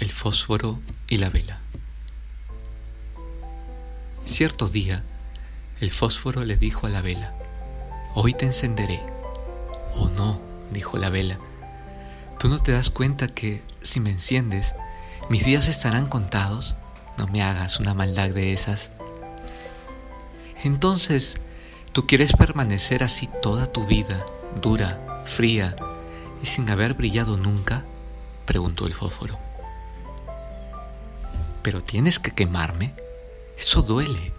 El fósforo y la vela. Cierto día, el fósforo le dijo a la vela, Hoy te encenderé. Oh no, dijo la vela, ¿tú no te das cuenta que si me enciendes, mis días estarán contados? No me hagas una maldad de esas. Entonces, ¿tú quieres permanecer así toda tu vida, dura, fría y sin haber brillado nunca? preguntó el fósforo. Pero tienes que quemarme. Eso duele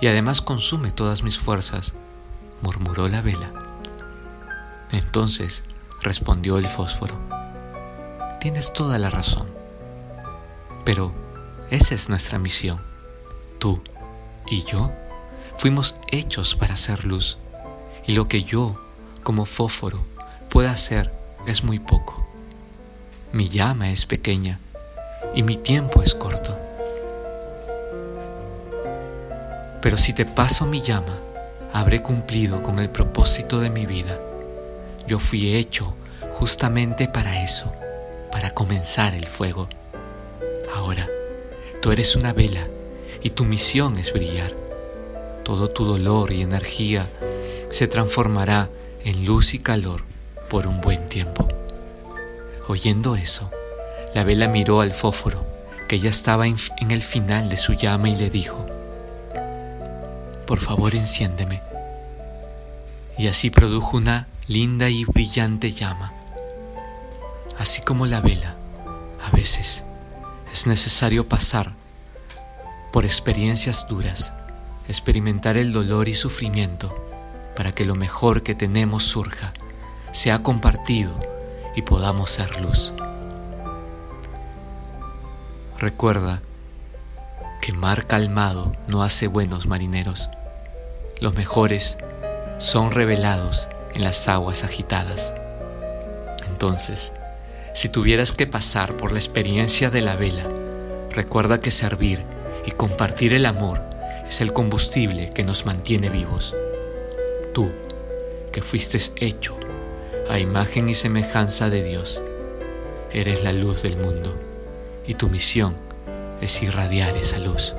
y además consume todas mis fuerzas, murmuró la vela. Entonces respondió el fósforo. Tienes toda la razón. Pero esa es nuestra misión. Tú y yo fuimos hechos para hacer luz. Y lo que yo, como fósforo, pueda hacer es muy poco. Mi llama es pequeña y mi tiempo es corto. Pero si te paso mi llama, habré cumplido con el propósito de mi vida. Yo fui hecho justamente para eso, para comenzar el fuego. Ahora, tú eres una vela y tu misión es brillar. Todo tu dolor y energía se transformará en luz y calor por un buen tiempo. Oyendo eso, la vela miró al fósforo, que ya estaba en el final de su llama, y le dijo, Por favor enciéndeme. Y así produjo una linda y brillante llama. Así como la vela, a veces es necesario pasar por experiencias duras, experimentar el dolor y sufrimiento para que lo mejor que tenemos surja, sea compartido y podamos ser luz. Recuerda que mar calmado no hace buenos marineros. Los mejores son revelados en las aguas agitadas. Entonces, si tuvieras que pasar por la experiencia de la vela, recuerda que servir y compartir el amor es el combustible que nos mantiene vivos. Tú, que fuiste hecho a imagen y semejanza de Dios. Eres la luz del mundo y tu misión es irradiar esa luz.